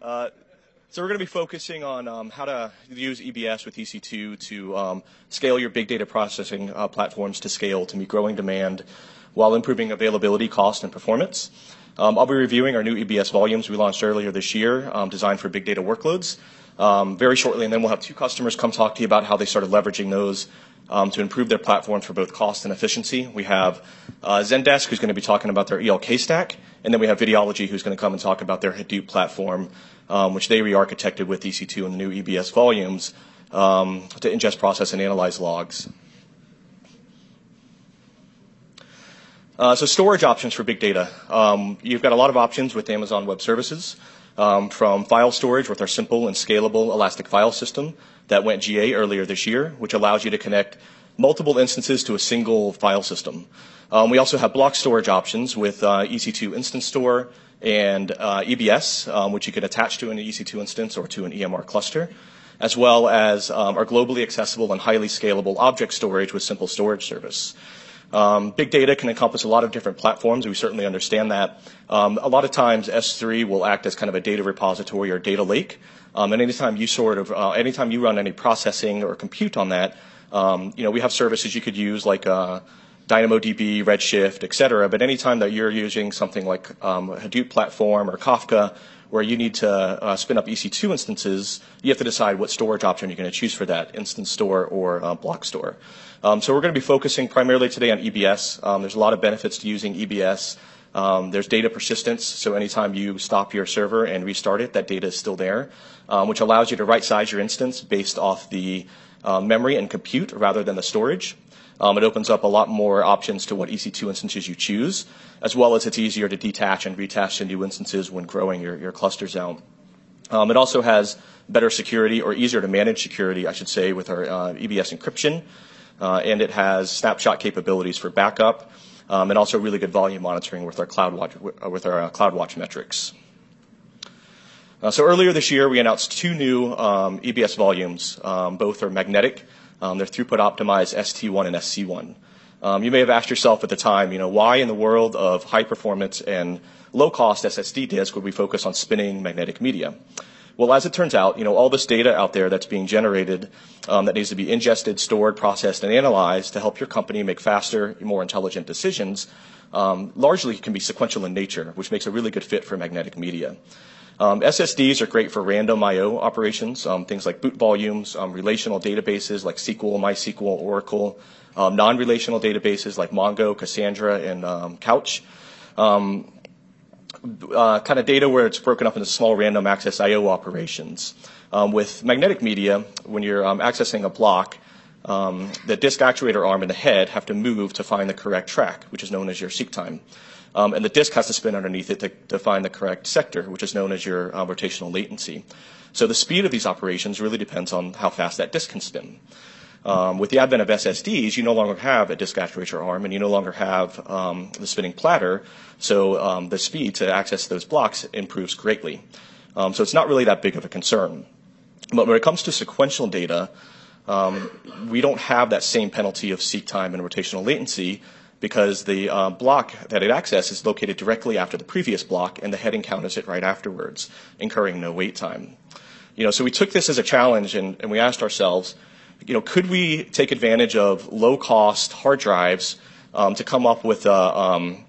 Uh, so we're going to be focusing on um, how to use EBS with EC2 to um, scale your big data processing uh, platforms to scale to meet growing demand while improving availability, cost, and performance. Um, I'll be reviewing our new EBS volumes we launched earlier this year, um, designed for big data workloads, um, very shortly, and then we'll have two customers come talk to you about how they started leveraging those um, to improve their platforms for both cost and efficiency. We have uh, Zendesk, who's going to be talking about their ELK stack, and then we have Videology, who's going to come and talk about their Hadoop platform, um, which they re-architected with EC2 and the new EBS volumes um, to ingest, process, and analyze logs. Uh, so storage options for big data. Um, you've got a lot of options with Amazon Web Services, um, from file storage with our simple and scalable Elastic File System that went GA earlier this year, which allows you to connect multiple instances to a single file system. Um, we also have block storage options with uh, EC2 Instance Store and uh, EBS, um, which you can attach to an EC2 instance or to an EMR cluster, as well as um, our globally accessible and highly scalable object storage with simple storage service. Um, big data can encompass a lot of different platforms. We certainly understand that. Um, a lot of times S3 will act as kind of a data repository or data lake. Um, and anytime you sort of, uh, anytime you run any processing or compute on that, um, you know, we have services you could use like uh, DynamoDB, Redshift, et cetera. But anytime that you're using something like um, Hadoop platform or Kafka, where you need to uh, spin up EC2 instances, you have to decide what storage option you're going to choose for that, instance store or uh, block store. Um, so we're going to be focusing primarily today on EBS. Um, there's a lot of benefits to using EBS. Um, there's data persistence, so anytime you stop your server and restart it, that data is still there, um, which allows you to right size your instance based off the uh, memory and compute rather than the storage. Um, it opens up a lot more options to what EC2 instances you choose, as well as it's easier to detach and retach to new instances when growing your, your clusters out. Um, it also has better security or easier to manage security, I should say, with our uh, EBS encryption. Uh, and it has snapshot capabilities for backup um, and also really good volume monitoring with our CloudWatch, with our uh, CloudWatch metrics. Uh, so earlier this year, we announced two new um, EBS volumes. Um, both are magnetic. They're throughput optimized ST1 and SC1. Um, you may have asked yourself at the time, you know, why in the world of high performance and low cost SSD disk would we focus on spinning magnetic media? Well, as it turns out, you know, all this data out there that's being generated um, that needs to be ingested, stored, processed, and analyzed to help your company make faster, more intelligent decisions, um, largely can be sequential in nature, which makes a really good fit for magnetic media. Um, SSDs are great for random I/O operations, um, things like boot volumes, um, relational databases like SQL, MySQL, Oracle, um, non-relational databases like Mongo, Cassandra, and Couch. Um, uh, kind of data where it's broken up into small random access I/O operations. Um, with magnetic media, when you're um, accessing a block, um, the disk actuator arm and the head have to move to find the correct track, which is known as your seek time. Um, and the disk has to spin underneath it to, to, find the correct sector, which is known as your uh, rotational latency. So the speed of these operations really depends on how fast that disk can spin. Um, with the advent of SSDs, you no longer have a disk actuator arm and you no longer have um, the spinning platter, so um, the speed to access those blocks improves greatly. Um, so it's not really that big of a concern. But when it comes to sequential data, um, we don't have that same penalty of seek time and rotational latency because the uh, block that it accesses is located directly after the previous block and the head encounters it right afterwards, incurring no wait time. You know, so we took this as a challenge and, and we asked ourselves, you know, could we take advantage of low-cost hard drives um, to come up with a um,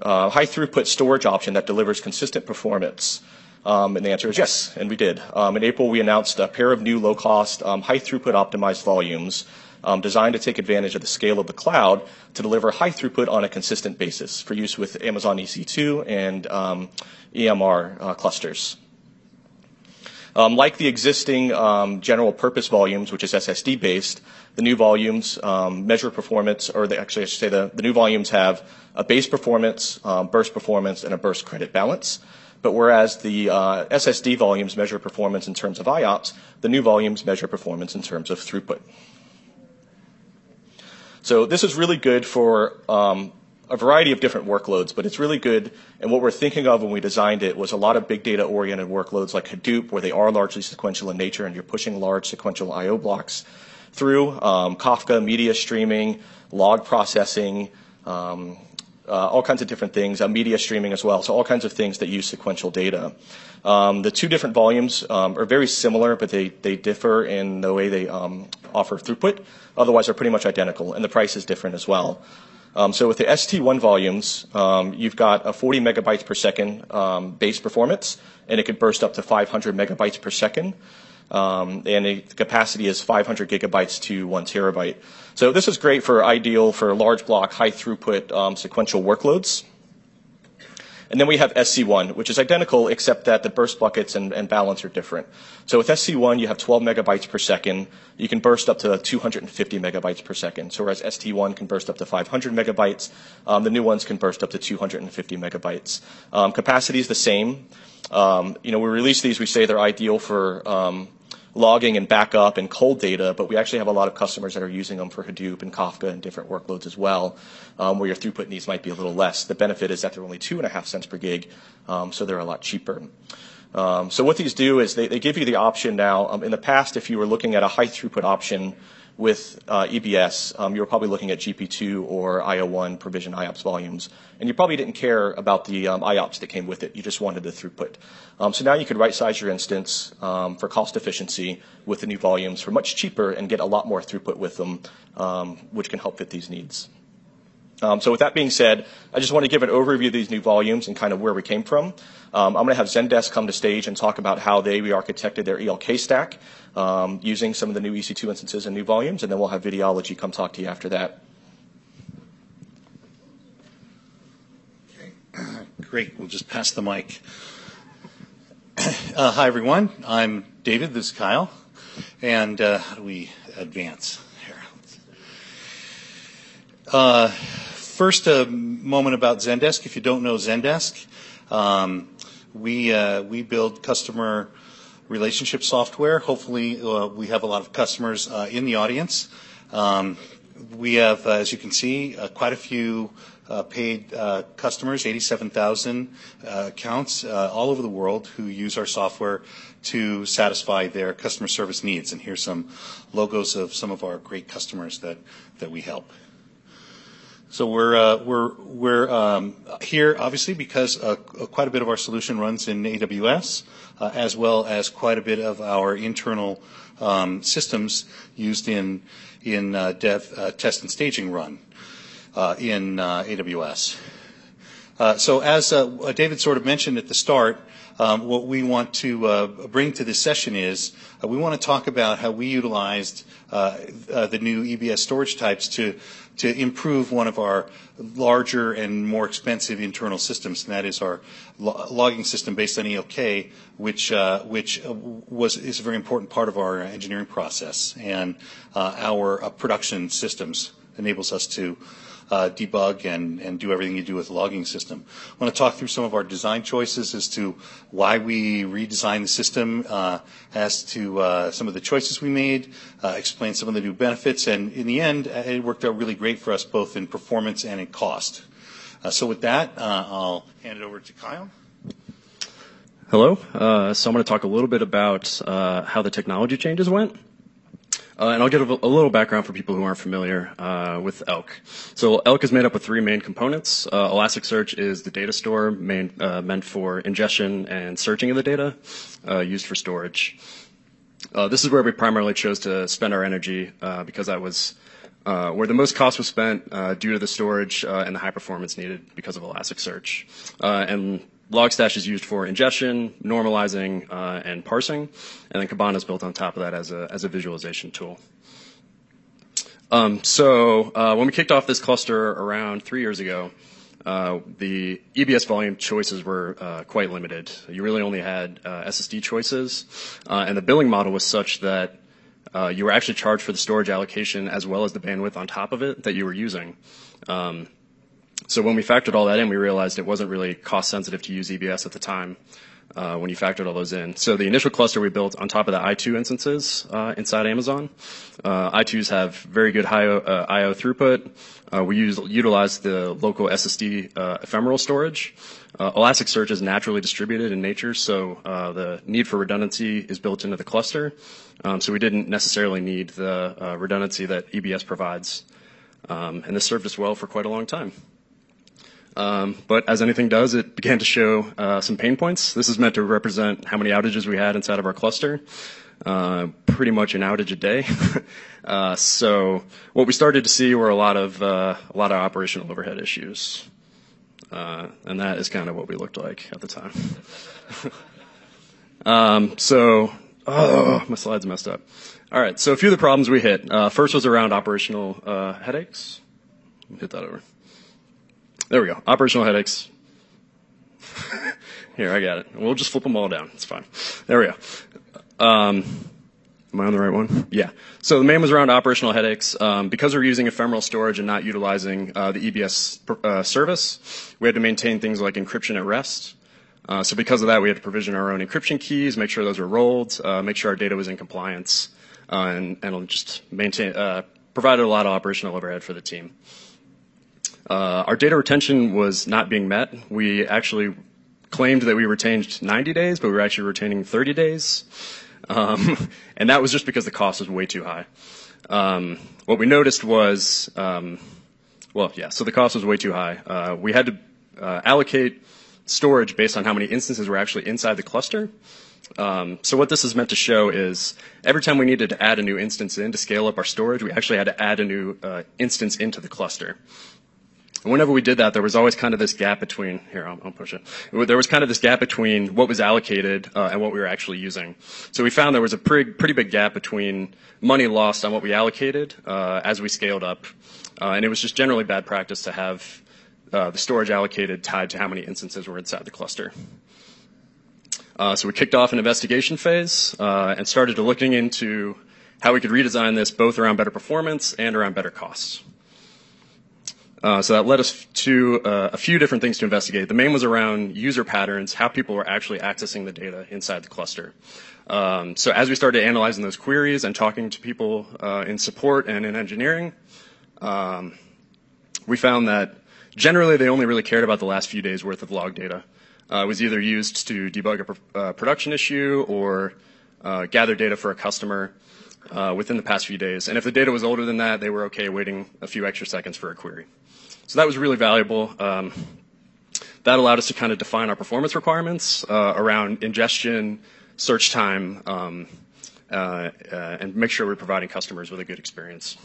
uh, high throughput storage option that delivers consistent performance? Um, and the answer is yes, and we did. Um, in April, we announced a pair of new low-cost, um, high throughput optimized volumes um, designed to take advantage of the scale of the cloud to deliver high throughput on a consistent basis for use with Amazon EC2 and EMR uh, clusters. Um, like the existing um, general purpose volumes, which is SSD based, the new volumes um, measure performance, or actually I should say the, new volumes have a base performance, burst performance, and a burst credit balance. But whereas the uh, SSD volumes measure performance in terms of IOPS, the new volumes measure performance in terms of throughput. So this is really good for a variety of different workloads, but it's really good. And what we're thinking of when we designed it was a lot of big data oriented workloads like Hadoop, where they are largely sequential in nature and you're pushing large sequential I/O blocks through um, Kafka, media streaming, log processing, um, uh, all kinds of different things, uh, media streaming as well. So all kinds of things that use sequential data. Um, the two different volumes um, are very similar, but they, they differ in the way they um, offer throughput. Otherwise, they're pretty much identical, and the price is different as well. Um, so with the ST1 volumes, um, you've got a 40 megabytes per second um, base performance, and it could burst up to 500 megabytes per second. Um, and the capacity is 500 gigabytes to one terabyte. So this is great for ideal for large block, high throughput um, sequential workloads. And then we have SC1, which is identical except that the burst buckets and, and, balance are different. So with SC1, you have 12 megabytes per second. You can burst up to 250 megabytes per second. So whereas ST1 can burst up to 500 megabytes, um, the new ones can burst up to 250 megabytes. Um, capacity is the same. Um, you know, we release these, we say they're ideal for um, logging and backup and cold data, but we actually have a lot of customers that are using them for Hadoop and Kafka and different workloads as well, um, where your throughput needs might be a little less. The benefit is that they're only two and a half cents per gig, um, so they're a lot cheaper. Um, so what these do is they, they give you the option now. Um, in the past, if you were looking at a high throughput option, with uh, EBS, um, you were probably looking at GP2 or IO1 provision IOPS volumes, and you probably didn't care about the um, IOPS that came with it. You just wanted the throughput. Um, so now you could right-size your instance um, for cost efficiency with the new volumes for much cheaper and get a lot more throughput with them, um, which can help fit these needs. Um, so with that being said, I just want to give an overview of these new volumes and kind of where we came from. Um, I'm going to have Zendesk come to stage and talk about how they re-architected their ELK stack using some of the new EC2 instances and new volumes, and then we'll have Videology come talk to you after that. Okay. Great. We'll just pass the mic. Uh, hi, everyone. I'm David. This is Kyle. And uh, how do we advance here? Uh, first, a moment about Zendesk. If you don't know Zendesk, um, we we build customer relationship software. Hopefully, uh, we have a lot of customers uh, in the audience. Um, we have, uh, as you can see, uh, quite a few uh, paid customers, 87,000 accounts all over the world who use our software to satisfy their customer service needs. And here's some logos of some of our great customers that, that we help. So we're uh, we're we're um, here obviously because uh, quite a bit of our solution runs in AWS, uh, as well as quite a bit of our internal um, systems used in in dev test and staging run in AWS. so as David sort of mentioned at the start, um, what we want to bring to this session is we want to talk about how we utilized the new EBS storage types to to improve one of our larger and more expensive internal systems, and that is our lo- logging system based on ELK, which uh, which was is a very important part of our engineering process, and uh, our uh, production systems enables us to uh, debug and, and do everything you do with a logging system. I want to talk through some of our design choices as to why we redesigned the system, uh, as to uh, some of the choices we made, uh, explain some of the new benefits, and in the end, uh, it worked out really great for us both in performance and in cost. Uh, so with that, I'll hand it over to Kyle. Hello. so I'm going to talk a little bit about how the technology changes went. Uh, and I'll give a, a, little background for people who aren't familiar uh, with Elk. So Elk is made up of three main components. Uh, Elasticsearch is the data store main, uh, meant for ingestion and searching of the data, uh, used for storage. Uh, this is where we primarily chose to spend our energy because that was where the most cost was spent due to the storage and the high performance needed because of Elasticsearch. and Logstash is used for ingestion, normalizing, uh, and parsing, and then Kibana is built on top of that as a, as a visualization tool. Um, so uh, when we kicked off this cluster around three years ago, uh, the EBS volume choices were uh, quite limited. You really only had uh, SSD choices, uh, and the billing model was such that you were actually charged for the storage allocation as well as the bandwidth on top of it that you were using. Um, so when we factored all that in, we realized it wasn't really cost sensitive to use EBS at the time uh, when you factored all those in. So the initial cluster we built on top of the I2 instances uh, inside Amazon. Uh, I2s have very good high I/O throughput. We utilize the local SSD ephemeral storage. Elasticsearch is naturally distributed in nature, so the need for redundancy is built into the cluster. Um, so we didn't necessarily need the redundancy that EBS provides. Um, and this served us well for quite a long time. Um, but as anything does, it began to show uh, some pain points. This is meant to represent how many outages we had inside of our cluster. Uh, pretty much an outage a day. uh, so what we started to see were a lot of uh, a lot of operational overhead issues, uh, and that is kind of what we looked like at the time. um, so, oh, my slides messed up. All right, so a few of the problems we hit. Uh, first was around operational headaches. Hit that over. There we go. Operational headaches. Here, I got it. We'll just flip them all down. It's fine. There we go. Um, am I on the right one? Yeah. So the main was around operational headaches. Um, because we're using ephemeral storage and not utilizing uh, the EBS uh, service, we had to maintain things like encryption at rest. Uh, so because of that, we had to provision our own encryption keys, make sure those were rolled, uh, make sure our data was in compliance, uh, and, and just maintain, uh, provided a lot of operational overhead for the team. Uh, our data retention was not being met. We actually claimed that we retained 90 days, but we were actually retaining 30 days. Um, and that was just because the cost was way too high. Um, what we noticed was, um, well, yeah, so the cost was way too high. Uh, we had to uh, allocate storage based on how many instances were actually inside the cluster. Um, so what this is meant to show is every time we needed to add a new instance in to scale up our storage, we actually had to add a new uh, instance into the cluster. And whenever we did that, there was always kind of this gap between, here, I'll, I'll push it. There was kind of this gap between what was allocated uh, and what we were actually using. So we found there was a pretty, pretty big gap between money lost on what we allocated uh, as we scaled up. Uh, and it was just generally bad practice to have uh, the storage allocated tied to how many instances were inside the cluster. Uh, so we kicked off an investigation phase uh, and started looking into how we could redesign this both around better performance and around better costs. Uh, so that led us to uh, a few different things to investigate. The main was around user patterns, how people were actually accessing the data inside the cluster. Um, so as we started analyzing those queries and talking to people uh, in support and in engineering, um, we found that generally they only really cared about the last few days worth of log data. Uh, it was either used to debug a pr- uh, production issue or gather data for a customer within the past few days. And if the data was older than that, they were okay waiting a few extra seconds for a query. So that was really valuable. Um, that allowed us to kind of define our performance requirements uh, around ingestion, search time, um, uh, uh, and make sure we're providing customers with a good experience.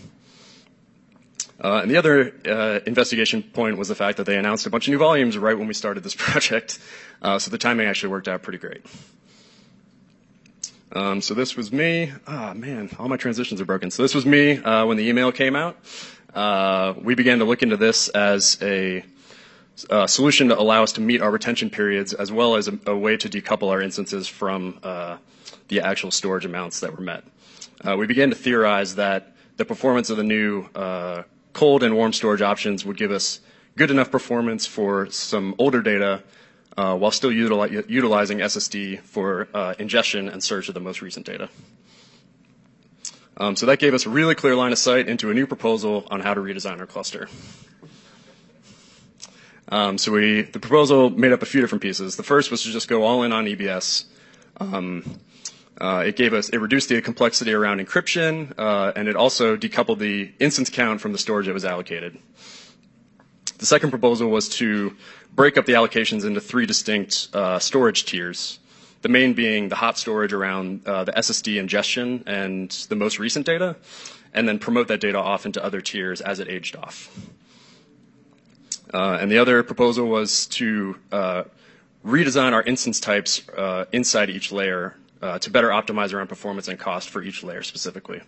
Uh, and the other uh, investigation point was the fact that they announced a bunch of new volumes right when we started this project. Uh, so the timing actually worked out pretty great. Um, so this was me. Ah, oh, man, all my transitions are broken. So this was me when the email came out uh, we began to look into this as a, a, solution to allow us to meet our retention periods as well as a, a way to decouple our instances from uh, the actual storage amounts that were met. Uh, we began to theorize that the performance of the new uh, cold and warm storage options would give us good enough performance for some older data uh, while still utili- utilizing SSD for uh, ingestion and search of the most recent data. Um, so that gave us a really clear line of sight into a new proposal on how to redesign our cluster. Um, so we, the proposal made up a few different pieces. The first was to just go all in on EBS. Um, uh, it gave us, it reduced the complexity around encryption, uh, and it also decoupled the instance count from the storage that was allocated. The second proposal was to break up the allocations into three distinct uh, storage tiers. The main being the hot storage around uh, the SSD ingestion and the most recent data, and then promote that data off into other tiers as it aged off. Uh, and the other proposal was to uh, redesign our instance types uh, inside each layer uh, to better optimize around performance and cost for each layer specifically.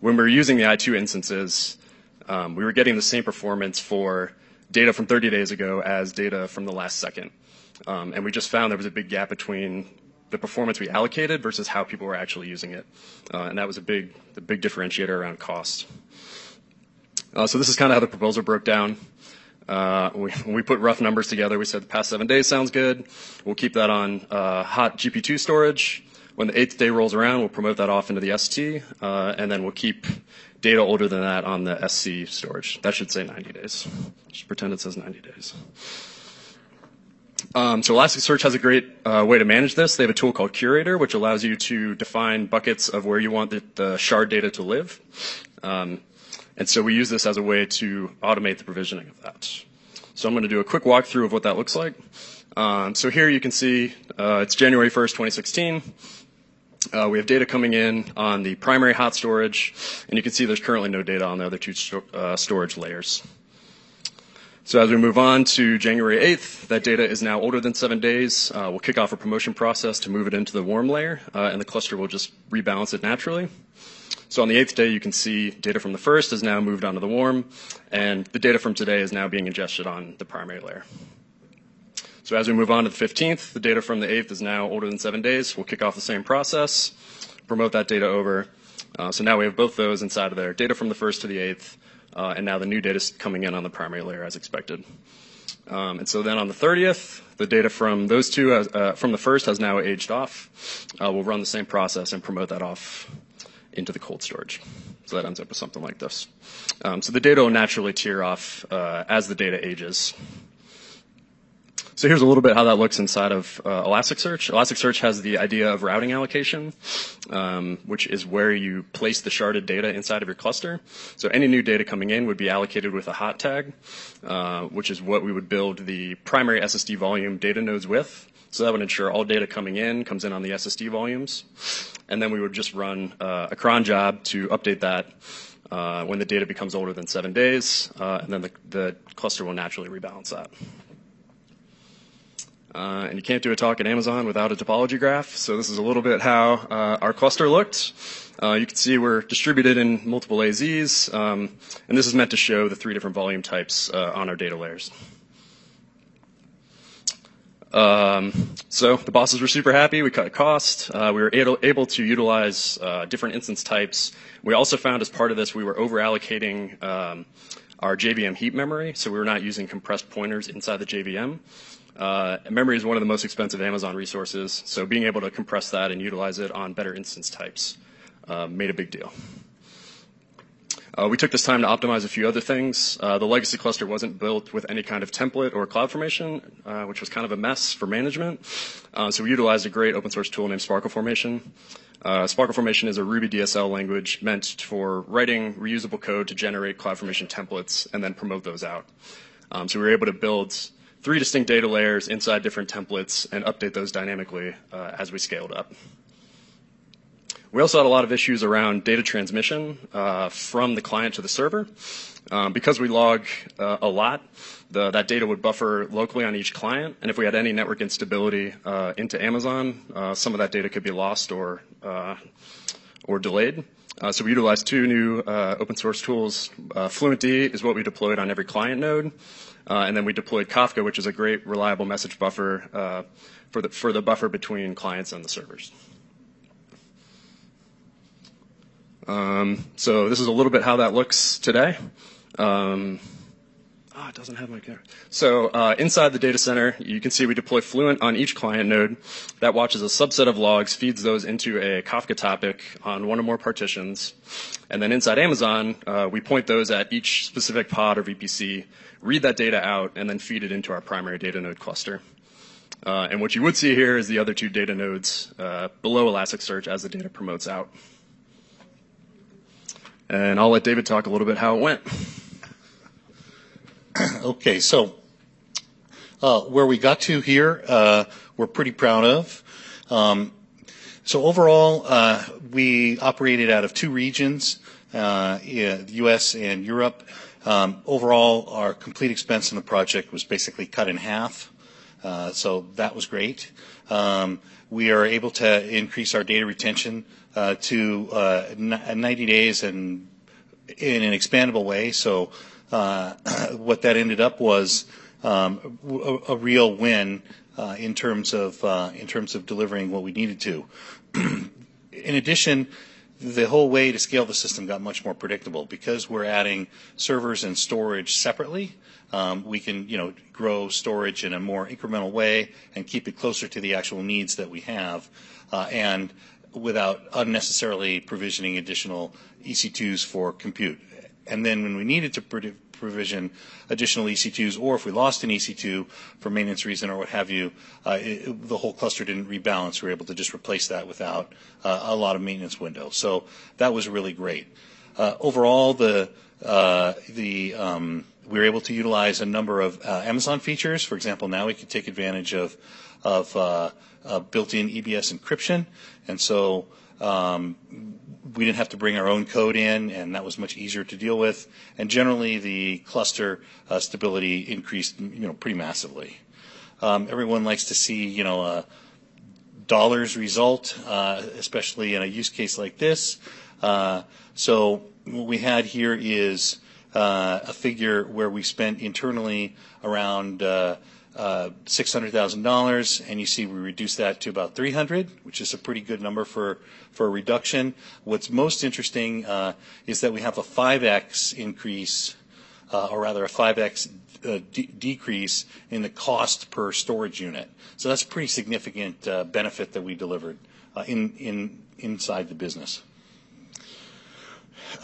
When we were using the I2 instances, um, we were getting the same performance for data from 30 days ago as data from the last second. Um, and we just found there was a big gap between the performance we allocated versus how people were actually using it. Uh, and that was a big, the big differentiator around cost. Uh, so this is kind of how the proposal broke down. Uh, we, put rough numbers together, we said the past seven days sounds good. We'll keep that on hot GP2 storage. When the eighth day rolls around, we'll promote that off into the ST, and then we'll keep data older than that on the SC storage. That should say 90 days. Just pretend it says 90 days. Um, so Elasticsearch has a great uh, way to manage this. They have a tool called Curator, which allows you to define buckets of where you want the, the shard data to live. Um, and so we use this as a way to automate the provisioning of that. So I'm going to do a quick walkthrough of what that looks like. Um, so here you can see uh, it's January 1st, 2016. Uh, we have data coming in on the primary hot storage, and you can see there's currently no data on the other two sto- uh, storage layers. So as we move on to January 8th, that data is now older than seven days. Uh, we'll kick off a promotion process to move it into the warm layer, uh, and the cluster will just rebalance it naturally. So on the eighth day, you can see data from the first is now moved onto the warm, and the data from today is now being ingested on the primary layer. So as we move on to the 15th, the data from the 8th is now older than seven days. We'll kick off the same process, promote that data over. Uh, so now we have both those inside of there, data from the 1st to the 8th, uh, and now the new data is coming in on the primary layer as expected. Um, and so then on the 30th, the data from those two, has, uh, from the first, has now aged off. Uh, we'll run the same process and promote that off into the cold storage. So that ends up with something like this. Um, so the data will naturally tier off uh, as the data ages. So here's a little bit how that looks inside of uh, Elasticsearch. Elasticsearch has the idea of routing allocation, um, which is where you place the sharded data inside of your cluster. So any new data coming in would be allocated with a hot tag, uh, which is what we would build the primary SSD volume data nodes with. So that would ensure all data coming in comes in on the SSD volumes. And then we would just run uh, a cron job to update that uh, when the data becomes older than seven days, uh, and then the, the cluster will naturally rebalance that. Uh, and you can't do a talk at Amazon without a topology graph. So this is a little bit how uh, our cluster looked. Uh, you can see we're distributed in multiple AZs, um, and this is meant to show the three different volume types uh, on our data layers. Um, so the bosses were super happy. We cut cost. Uh, we were able, able to utilize uh, different instance types. We also found as part of this we were over allocating um, our JVM heap memory, so we were not using compressed pointers inside the JVM. Uh, memory is one of the most expensive Amazon resources, so being able to compress that and utilize it on better instance types uh, made a big deal. Uh, we took this time to optimize a few other things. Uh, the legacy cluster wasn't built with any kind of template or CloudFormation, uh, which was kind of a mess for management. Uh, so we utilized a great open source tool named SparkleFormation. SPARQL Formation is a Ruby DSL language meant for writing reusable code to generate CloudFormation templates and then promote those out. Um, so we were able to build three distinct data layers inside different templates and update those dynamically uh, as we scaled up. We also had a lot of issues around data transmission uh, from the client to the server. Um, because we log uh, a lot, the, that data would buffer locally on each client, and if we had any network instability uh, into Amazon, uh, some of that data could be lost or uh, or delayed. Uh, so we utilized two new open source tools. FluentD is what we deployed on every client node. Uh, and then we deployed Kafka, which is a great reliable message buffer uh, for, the, for the buffer between clients and the servers. Um, so this is a little bit how that looks today. Um, oh, it doesn't have my camera. So uh, inside the data center, you can see we deploy Fluent on each client node. That watches a subset of logs, feeds those into a Kafka topic on one or more partitions. And then inside Amazon, uh, we point those at each specific pod or VPC read that data out, and then feed it into our primary data node cluster. Uh, and what you would see here is the other two data nodes uh, below Elasticsearch as the data promotes out. And I'll let David talk a little bit how it went. okay, so uh, where we got to here, uh, we're pretty proud of. Um, so overall, uh, we operated out of two regions, uh, the U.S. and Europe. Um, overall, our complete expense in the project was basically cut in half. Uh, so that was great. Um, we are able to increase our data retention uh, to uh, 90 days and in an expandable way. So what that ended up was um, a, real win in terms of delivering what we needed to. in addition, the whole way to scale the system got much more predictable because we're adding servers and storage separately. Um, we can, you know, grow storage in a more incremental way and keep it closer to the actual needs that we have, uh, and without unnecessarily provisioning additional EC2s for compute. And then when we needed to provision additional EC2s, or if we lost an EC2 for maintenance reason or what have you, uh, it, the whole cluster didn't rebalance. We were able to just replace that without uh, a lot of maintenance window. So that was really great. Uh, overall, the uh, the um, we were able to utilize a number of uh, Amazon features. For example, now we can take advantage of of uh, built-in EBS encryption, and so um, we didn't have to bring our own code in, and that was much easier to deal with. And generally, the cluster uh, stability increased, you know, pretty massively. Um, everyone likes to see, you know, dollars result, uh, especially in a use case like this. Uh, so what we had here is uh, a figure where we spent internally around uh, uh, $600,000, and you see we reduced that to about 300, which is a pretty good number for, for a reduction. What's most interesting uh, is that we have a 5x increase, uh, or rather a 5x uh, de- decrease in the cost per storage unit. So that's a pretty significant benefit that we delivered in, in, inside the business.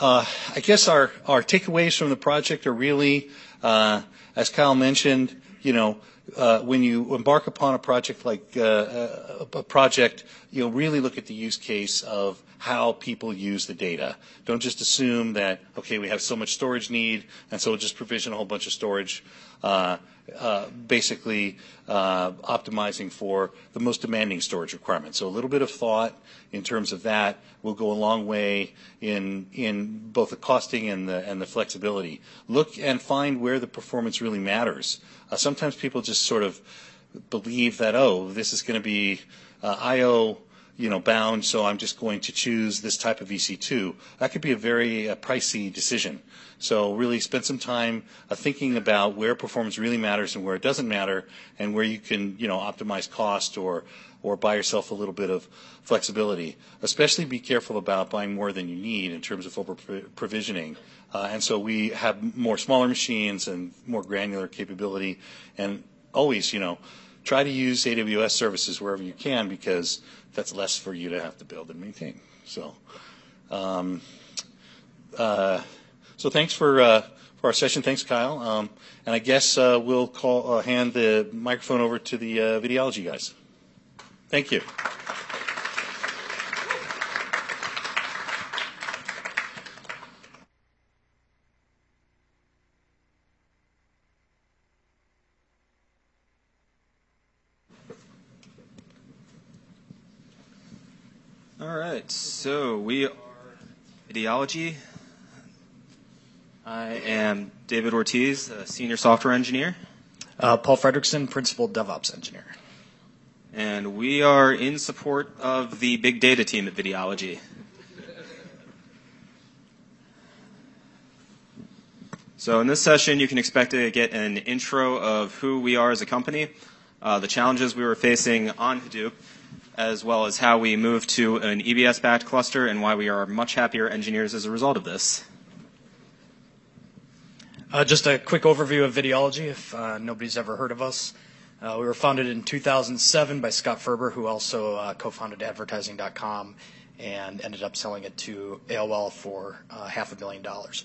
I guess our, our takeaways from the project are really, as Kyle mentioned, you know, uh, when you embark upon a project like uh, a project, you know, really look at the use case of how people use the data. Don't just assume that okay, we have so much storage need, and so we'll just provision a whole bunch of storage. Uh, uh, basically uh, optimizing for the most demanding storage requirements. So a little bit of thought in terms of that will go a long way in in both the costing and the and the flexibility. Look and find where the performance really matters. Uh, sometimes people just sort of believe that oh, this is going to be uh, I/O you know, bound, so I'm just going to choose this type of EC2. That could be a very uh, pricey decision. So really spend some time uh, thinking about where performance really matters and where it doesn't matter, and where you can, you know, optimize cost or or buy yourself a little bit of flexibility. Especially be careful about buying more than you need in terms of over provisioning. Uh, and so we have more smaller machines and more granular capability, and always, you know, try to use AWS services wherever you can because that's less for you to have to build and maintain. So, um, uh, so thanks for uh, for our session. Thanks, Kyle. Um, and I guess uh, we'll call uh, hand the microphone over to the uh, Videology guys. Thank you. All right, so we are Videology. I am David Ortiz, a senior software engineer. Uh, Paul Fredrickson, principal DevOps engineer. And we are in support of the big data team at Videology. So in this session, you can expect to get an intro of who we are as a company, uh, the challenges we were facing on Hadoop, as well as how we moved to an EBS-backed cluster and why we are much happier engineers as a result of this. Uh, just a quick overview of Videology, if uh, nobody's ever heard of us. Uh, we were founded in 2007 by Scott Ferber, who also uh, co-founded Advertising.com and ended up selling it to AOL for uh, half a billion dollars.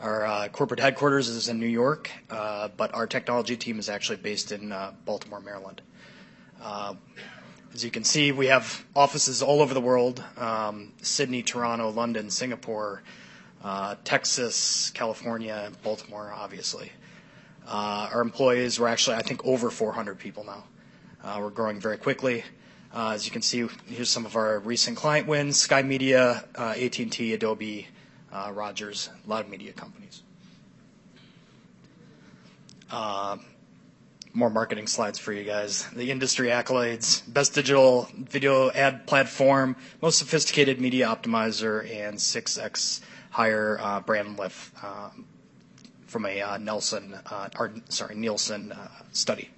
Our uh, corporate headquarters is in New York, but our technology team is actually based in Baltimore, Maryland. As you can see, we have offices all over the world um, Sydney, Toronto, London, Singapore, uh, Texas, California, Baltimore, obviously. Uh, our employees, we're actually, I think, over 400 people now. Uh, we're growing very quickly. As you can see, here's some of our recent client wins Sky Media, AT&T, Adobe, Rogers, a lot of media companies more marketing slides for you guys. The industry accolades, best digital video ad platform, most sophisticated media optimizer, and 6x higher uh, brand lift um, from a uh, Nelson, uh, or, sorry, Nielsen uh, study.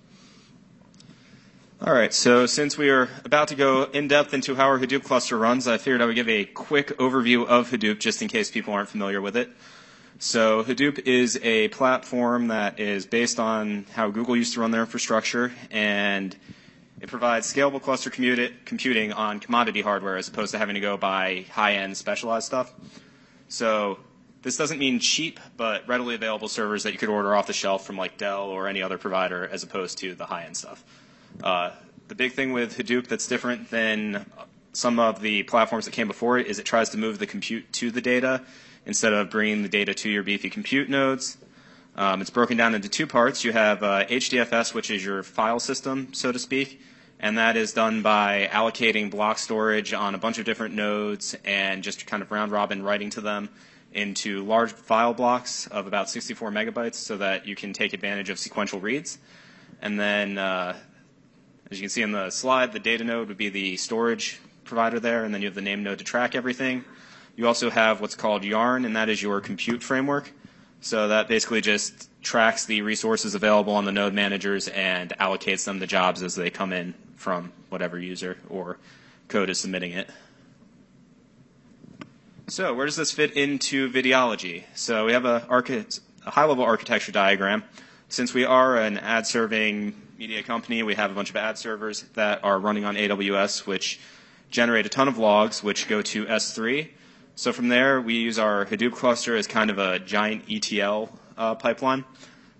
All right, so since we are about to go in depth into how our Hadoop cluster runs, I figured I would give a quick overview of Hadoop just in case people aren't familiar with it. So Hadoop is a platform that is based on how Google used to run their infrastructure, and it provides scalable cluster computing on commodity hardware as opposed to having to go buy high-end specialized stuff. So this doesn't mean cheap, but readily available servers that you could order off the shelf from like Dell or any other provider as opposed to the high-end stuff. Uh, the big thing with Hadoop that's different than some of the platforms that came before it is it tries to move the compute to the data instead of bringing the data to your beefy compute nodes. Um, it's broken down into two parts. You have uh, HDFS, which is your file system, so to speak, and that is done by allocating block storage on a bunch of different nodes and just kind of round robin writing to them into large file blocks of about 64 megabytes so that you can take advantage of sequential reads. And then, uh, as you can see in the slide, the data node would be the storage provider there, and then you have the name node to track everything. You also have what's called Yarn, and that is your compute framework. So that basically just tracks the resources available on the node managers and allocates them the jobs as they come in from whatever user or code is submitting it. So where does this fit into Videology? So we have a, a high-level architecture diagram. Since we are an ad-serving media company, we have a bunch of ad servers that are running on AWS, which generate a ton of logs, which go to S3. So from there, we use our Hadoop cluster as kind of a giant ETL uh, pipeline.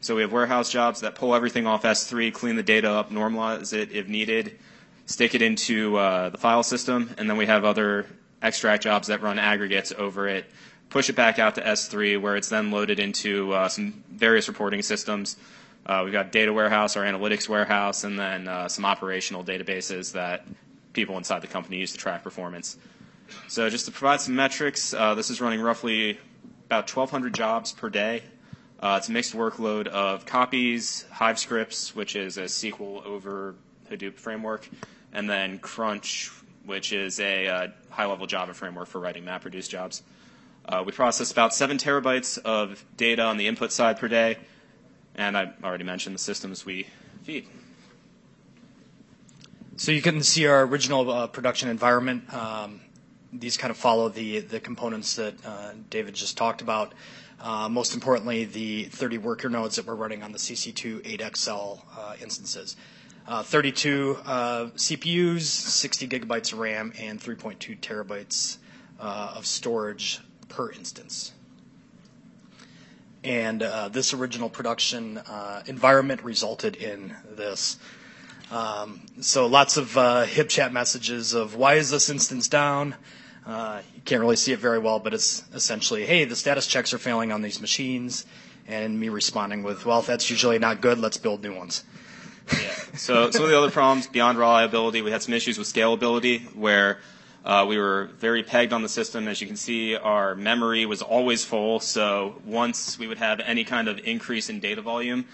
So we have warehouse jobs that pull everything off S3, clean the data up, normalize it if needed, stick it into uh, the file system, and then we have other extract jobs that run aggregates over it, push it back out to S3 where it's then loaded into uh, some various reporting systems. Uh, we've got data warehouse, our analytics warehouse, and then uh, some operational databases that people inside the company use to track performance. So just to provide some metrics, uh, this is running roughly about 1,200 jobs per day. Uh, it's a mixed workload of copies, Hive scripts, which is a SQL over Hadoop framework, and then Crunch, which is a uh, high-level Java framework for writing MapReduce jobs. Uh, we process about seven terabytes of data on the input side per day, and I already mentioned the systems we feed. So you can see our original uh, production environment. Um, these kind of follow the the components that uh, David just talked about. Uh, most importantly, the 30 worker nodes that we're running on the CC2 8XL uh, instances. Uh, 32 uh, CPUs, 60 gigabytes of RAM, and 3.2 terabytes of storage per instance. And this original production environment resulted in this. Um, so lots of HipChat messages of why is this instance down? You can't really see it very well, but it's essentially, hey, the status checks are failing on these machines, and me responding with, well, that's usually not good, let's build new ones. Yeah. So some of the other problems beyond reliability, we had some issues with scalability where uh, we were very pegged on the system. As you can see, our memory was always full. So once we would have any kind of increase in data volume,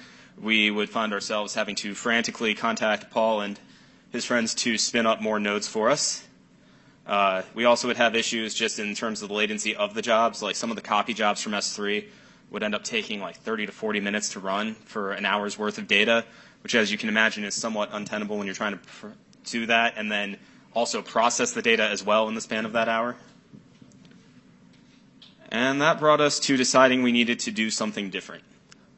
we would find ourselves having to frantically contact Paul and his friends to spin up more nodes for us. Uh, we also would have issues just in terms of the latency of the jobs. Like some of the copy jobs from S3 would end up taking like 30 to 40 minutes to run for an hour's worth of data which, as you can imagine, is somewhat untenable when you're trying to do that and then also process the data as well in the span of that hour. And that brought us to deciding we needed to do something different.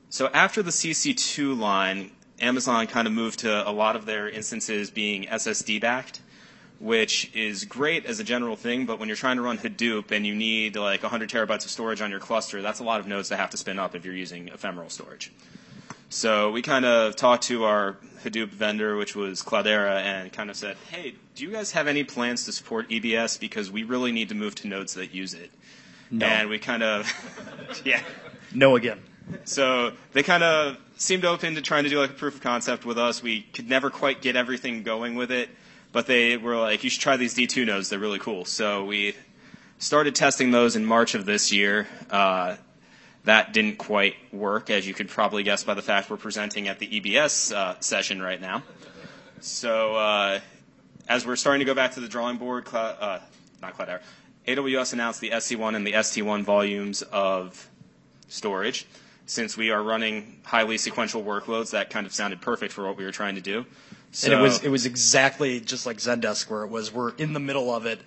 So after the CC2 line, Amazon kind of moved to a lot of their instances being SSD backed, which is great as a general thing, but when you're trying to run Hadoop and you need like 100 terabytes of storage on your cluster, that's a lot of nodes to have to spin up if you're using ephemeral storage. So we kind of talked to our Hadoop vendor, which was Cloudera, and kind of said, hey, do you guys have any plans to support EBS? Because we really need to move to nodes that use it. No. And we kind of, yeah. No again. So they kind of seemed open to trying to do like a proof of concept with us. We could never quite get everything going with it, but they were like, you should try these D2 nodes. They're really cool. So we started testing those in March of this year. Uh, that didn't quite work, as you could probably guess by the fact we're presenting at the EBS uh, session right now. So uh, as we're starting to go back to the drawing board, Cloud, uh, not Cloudera, AWS announced the SC1 and the ST1 volumes of storage. Since we are running highly sequential workloads, that kind of sounded perfect for what we were trying to do. So, and it was it was exactly just like Zendesk, where it was we're in the middle of it,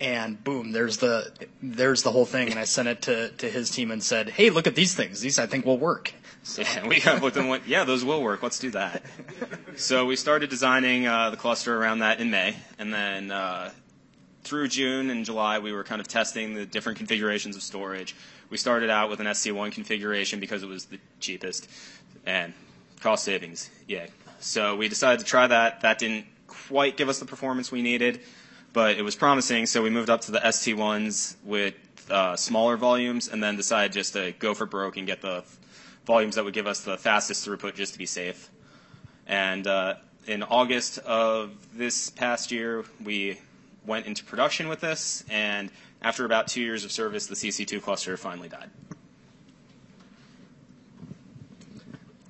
and boom, there's the there's the whole thing. And I sent it to, to his team and said, "Hey, look at these things. These I think will work." So yeah, we looked and went, "Yeah, those will work. Let's do that." so we started designing uh, the cluster around that in May, and then uh, through June and July, we were kind of testing the different configurations of storage. We started out with an SC1 configuration because it was the cheapest and cost savings. Yeah. So we decided to try that. That didn't quite give us the performance we needed but it was promising, so we moved up to the ST1s with uh, smaller volumes, and then decided just to go for broke and get the volumes that would give us the fastest throughput just to be safe. And uh, in August of this past year, we went into production with this, and after about two years of service, the CC2 cluster finally died.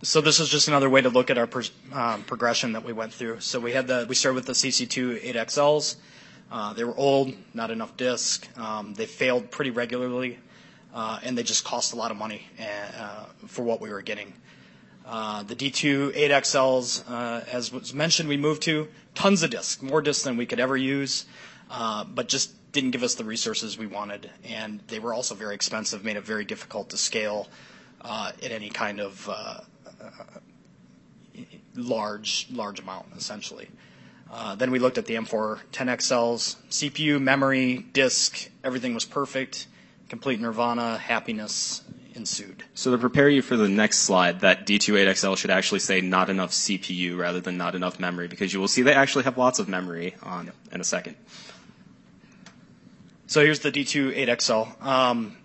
So this is just another way to look at our um, progression that we went through. So we had the we started with the CC2 8XLs. Uh, they were old, not enough disk. Um, they failed pretty regularly, uh, and they just cost a lot of money uh, for what we were getting. Uh, the D2 8XLs, uh, as was mentioned, we moved to tons of disk, more disk than we could ever use, uh, but just didn't give us the resources we wanted. And they were also very expensive, made it very difficult to scale at any kind of large large amount, essentially. Uh, then we looked at the M4 10XLs, CPU, memory, disk, everything was perfect, complete nirvana, happiness ensued. So to prepare you for the next slide, that D28XL should actually say not enough CPU rather than not enough memory because you will see they actually have lots of memory on in a second. So here's the D2 8XL. Um,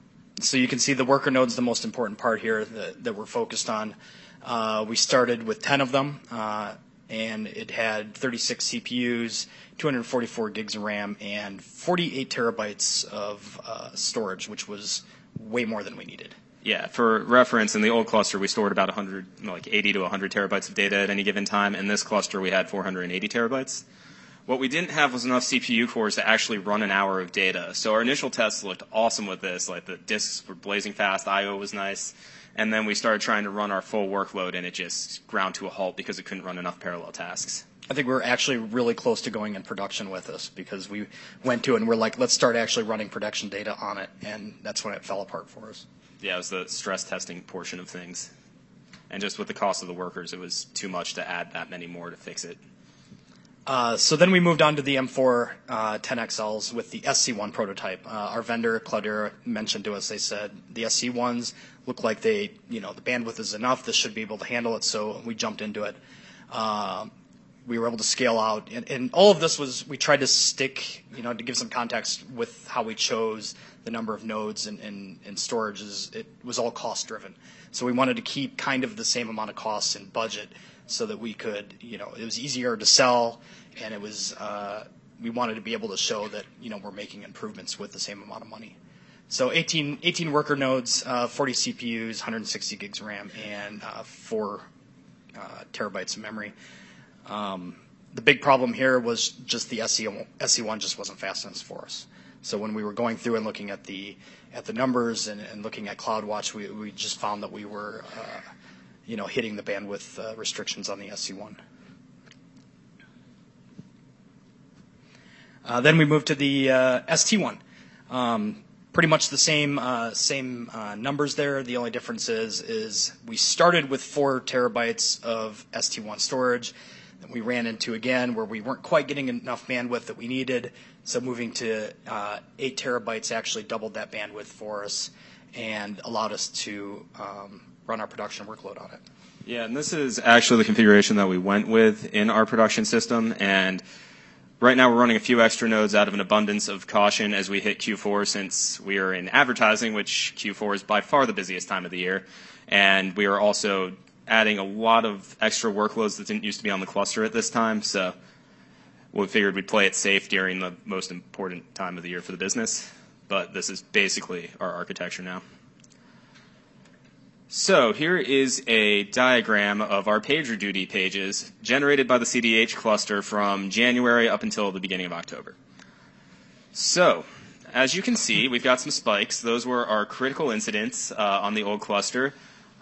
so you can see the worker node's the most important part here that, that we're focused on. Uh, we started with 10 of them, uh, and it had 36 CPUs, 244 gigs of RAM, and 48 terabytes of uh, storage, which was way more than we needed. Yeah, for reference, in the old cluster, we stored about 100, like 80 to 100 terabytes of data at any given time. In this cluster, we had 480 terabytes. What we didn't have was enough CPU cores to actually run an hour of data. So our initial tests looked awesome with this. Like the disks were blazing fast, I/O was nice, and then we started trying to run our full workload, and it just ground to a halt because it couldn't run enough parallel tasks. I think we're actually really close to going in production with this because we went to it and we're like, let's start actually running production data on it, and that's when it fell apart for us. Yeah, it was the stress testing portion of things. And just with the cost of the workers, it was too much to add that many more to fix it. Uh, so then we moved on to the M4 uh, 10XLs with the SC1 prototype. Uh, our vendor, Cloudera, mentioned to us, they said the SC1s look like they, you know, the bandwidth is enough. This should be able to handle it. So we jumped into it. Uh, we were able to scale out. And, and, all of this was, we tried to stick, you know, to give some context with how we chose the number of nodes and, and, and storage. Is, it was all cost driven. So we wanted to keep kind of the same amount of costs in budget so that we could, you know, it was easier to sell, and it was uh, we wanted to be able to show that you know we're making improvements with the same amount of money. So 18, 18 worker nodes, uh, 40 CPUs, 160 gigs of RAM, and uh, four uh, terabytes of memory. Um, the big problem here was just the SC1, SC1 just wasn't fast enough for us. So when we were going through and looking at the at the numbers and, and looking at CloudWatch, we, we just found that we were uh, you know, hitting the bandwidth uh, restrictions on the SC1. Uh, then we moved to the uh, ST1. Um, pretty much the same uh, same uh, numbers there. The only difference is is we started with four terabytes of ST1 storage. That we ran into again where we weren't quite getting enough bandwidth that we needed. So moving to uh, eight terabytes actually doubled that bandwidth for us and allowed us to um, run our production workload on it. Yeah, and this is actually the configuration that we went with in our production system. And right now we're running a few extra nodes out of an abundance of caution as we hit Q4 since we are in advertising, which Q4 is by far the busiest time of the year. And we are also adding a lot of extra workloads that didn't used to be on the cluster at this time. So we figured we'd play it safe during the most important time of the year for the business. But this is basically our architecture now. So here is a diagram of our PagerDuty pages generated by the CDH cluster from January up until the beginning of October. So, as you can see, we've got some spikes. Those were our critical incidents uh, on the old cluster.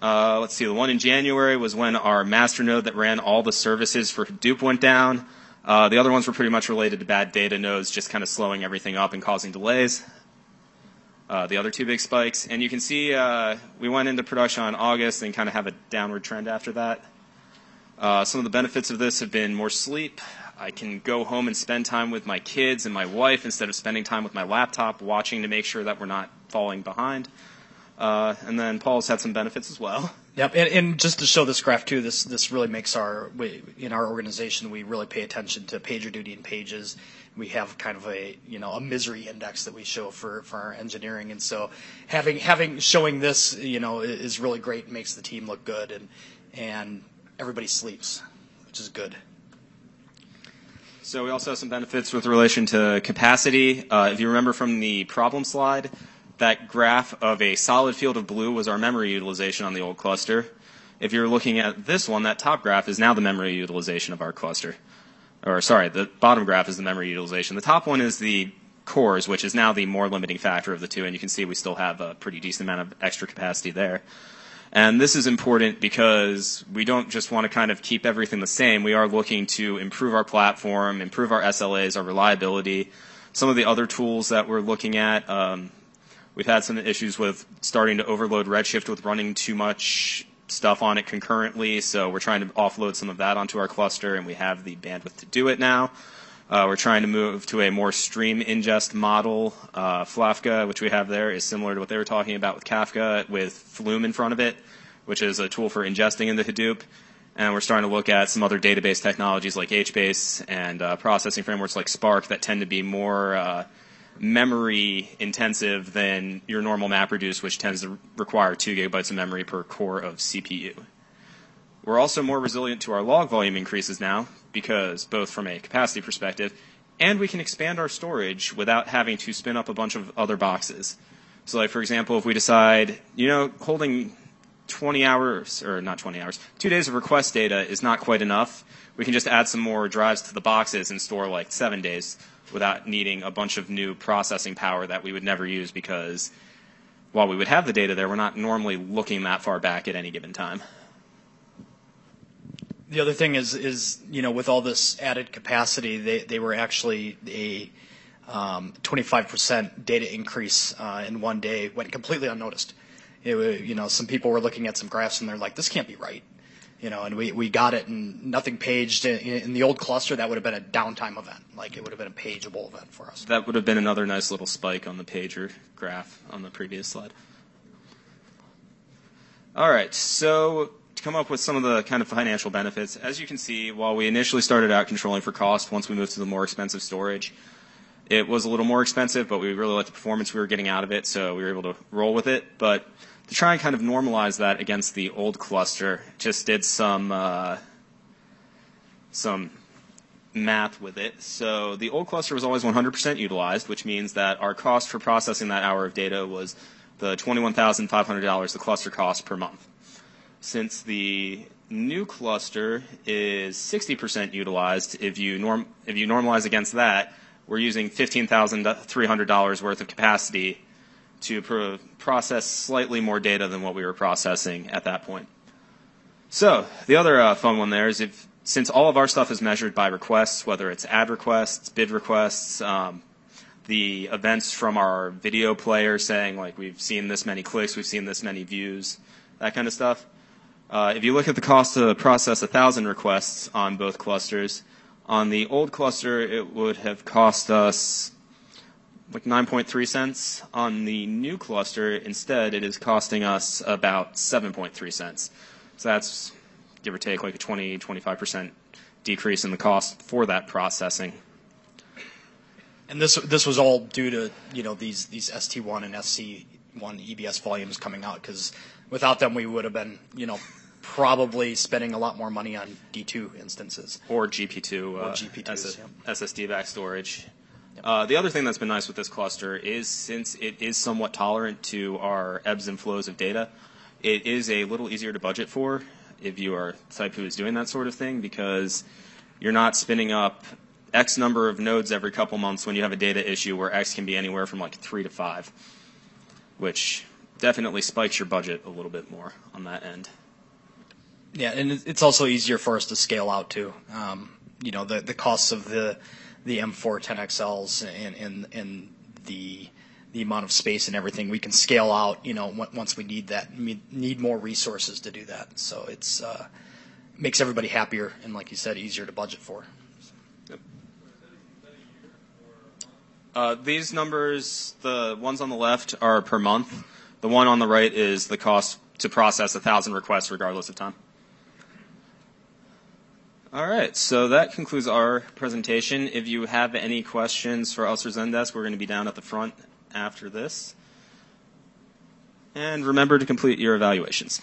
Uh, let's see, the one in January was when our master node that ran all the services for Hadoop went down. Uh, the other ones were pretty much related to bad data nodes, just kind of slowing everything up and causing delays uh, the other two big spikes. And you can see uh, we went into production on August and kind of have a downward trend after that. Uh, some of the benefits of this have been more sleep. I can go home and spend time with my kids and my wife instead of spending time with my laptop watching to make sure that we're not falling behind. Uh, and then Paul's had some benefits as well. Yep, and, and just to show this graph too, this this really makes our we, in our organization we really pay attention to pager duty and pages. We have kind of a you know a misery index that we show for, for our engineering, and so having having showing this you know is really great. Makes the team look good, and and everybody sleeps, which is good. So we also have some benefits with relation to capacity. Uh, if you remember from the problem slide, that graph of a solid field of blue was our memory utilization on the old cluster. If you're looking at this one, that top graph is now the memory utilization of our cluster. Or sorry, the bottom graph is the memory utilization. The top one is the cores, which is now the more limiting factor of the two, and you can see we still have a pretty decent amount of extra capacity there. And this is important because we don't just want to kind of keep everything the same. We are looking to improve our platform, improve our SLAs, our reliability. Some of the other tools that we're looking at, um, we've had some issues with starting to overload Redshift with running too much stuff on it concurrently. So we're trying to offload some of that onto our cluster, and we have the bandwidth to do it now. Uh, we're trying to move to a more stream ingest model. Uh, Flafka, which we have there, is similar to what they were talking about with Kafka, with Flume in front of it, which is a tool for ingesting into Hadoop. And we're starting to look at some other database technologies like HBase and uh, processing frameworks like Spark that tend to be more uh, memory intensive than your normal MapReduce, which tends to require two gigabytes of memory per core of CPU. We're also more resilient to our log volume increases now because both from a capacity perspective and we can expand our storage without having to spin up a bunch of other boxes. So like for example, if we decide, you know, holding 20 hours or not 20 hours, 2 days of request data is not quite enough, we can just add some more drives to the boxes and store like 7 days without needing a bunch of new processing power that we would never use because while we would have the data there, we're not normally looking that far back at any given time. The other thing is, is you know, with all this added capacity, they, they were actually a um, 25% data increase uh, in one day went completely unnoticed. It, you know, some people were looking at some graphs and they're like, this can't be right. You know, and we, we got it and nothing paged. In, in the old cluster, that would have been a downtime event. Like it would have been a pageable event for us. That would have been another nice little spike on the pager graph on the previous slide. All right, so to come up with some of the kind of financial benefits. As you can see, while we initially started out controlling for cost, once we moved to the more expensive storage, it was a little more expensive, but we really liked the performance we were getting out of it, so we were able to roll with it. But to try and kind of normalize that against the old cluster, just did some uh, some math with it. So the old cluster was always 100% utilized, which means that our cost for processing that hour of data was the $21,500 the cluster cost per month since the new cluster is 60% utilized, if you, norm, if you normalize against that, we're using $15,300 worth of capacity to pro- process slightly more data than what we were processing at that point. So the other uh, fun one there is if since all of our stuff is measured by requests, whether it's ad requests, bid requests, um, the events from our video player saying like we've seen this many clicks, we've seen this many views, that kind of stuff. Uh, if you look at the cost to process a 1,000 requests on both clusters, on the old cluster, it would have cost us like 9.3 cents. On the new cluster, instead, it is costing us about 7.3 cents. So that's give or take like a 20, 25% decrease in the cost for that processing. And this this was all due to you know these these ST1 and SC1 EBS volumes coming out because without them we would have been you know probably spending a lot more money on D2 instances. Or GP2, or uh, GP2s, SSD back storage. Uh, the other thing that's been nice with this cluster is since it is somewhat tolerant to our ebbs and flows of data, it is a little easier to budget for if you are the type who is doing that sort of thing because you're not spinning up X number of nodes every couple months when you have a data issue where X can be anywhere from like three to five, which definitely spikes your budget a little bit more on that end. Yeah, and it's also easier for us to scale out too. Um, you know, the the costs of the the M4 10XLs and the the amount of space and everything we can scale out. You know, once we need that, need more resources to do that. So it's uh, makes everybody happier and, like you said, easier to budget for. Uh, these numbers, the ones on the left are per month. The one on the right is the cost to process a thousand requests regardless of time. All right, so that concludes our presentation. If you have any questions for us or Zendesk, we're going to be down at the front after this. And remember to complete your evaluations.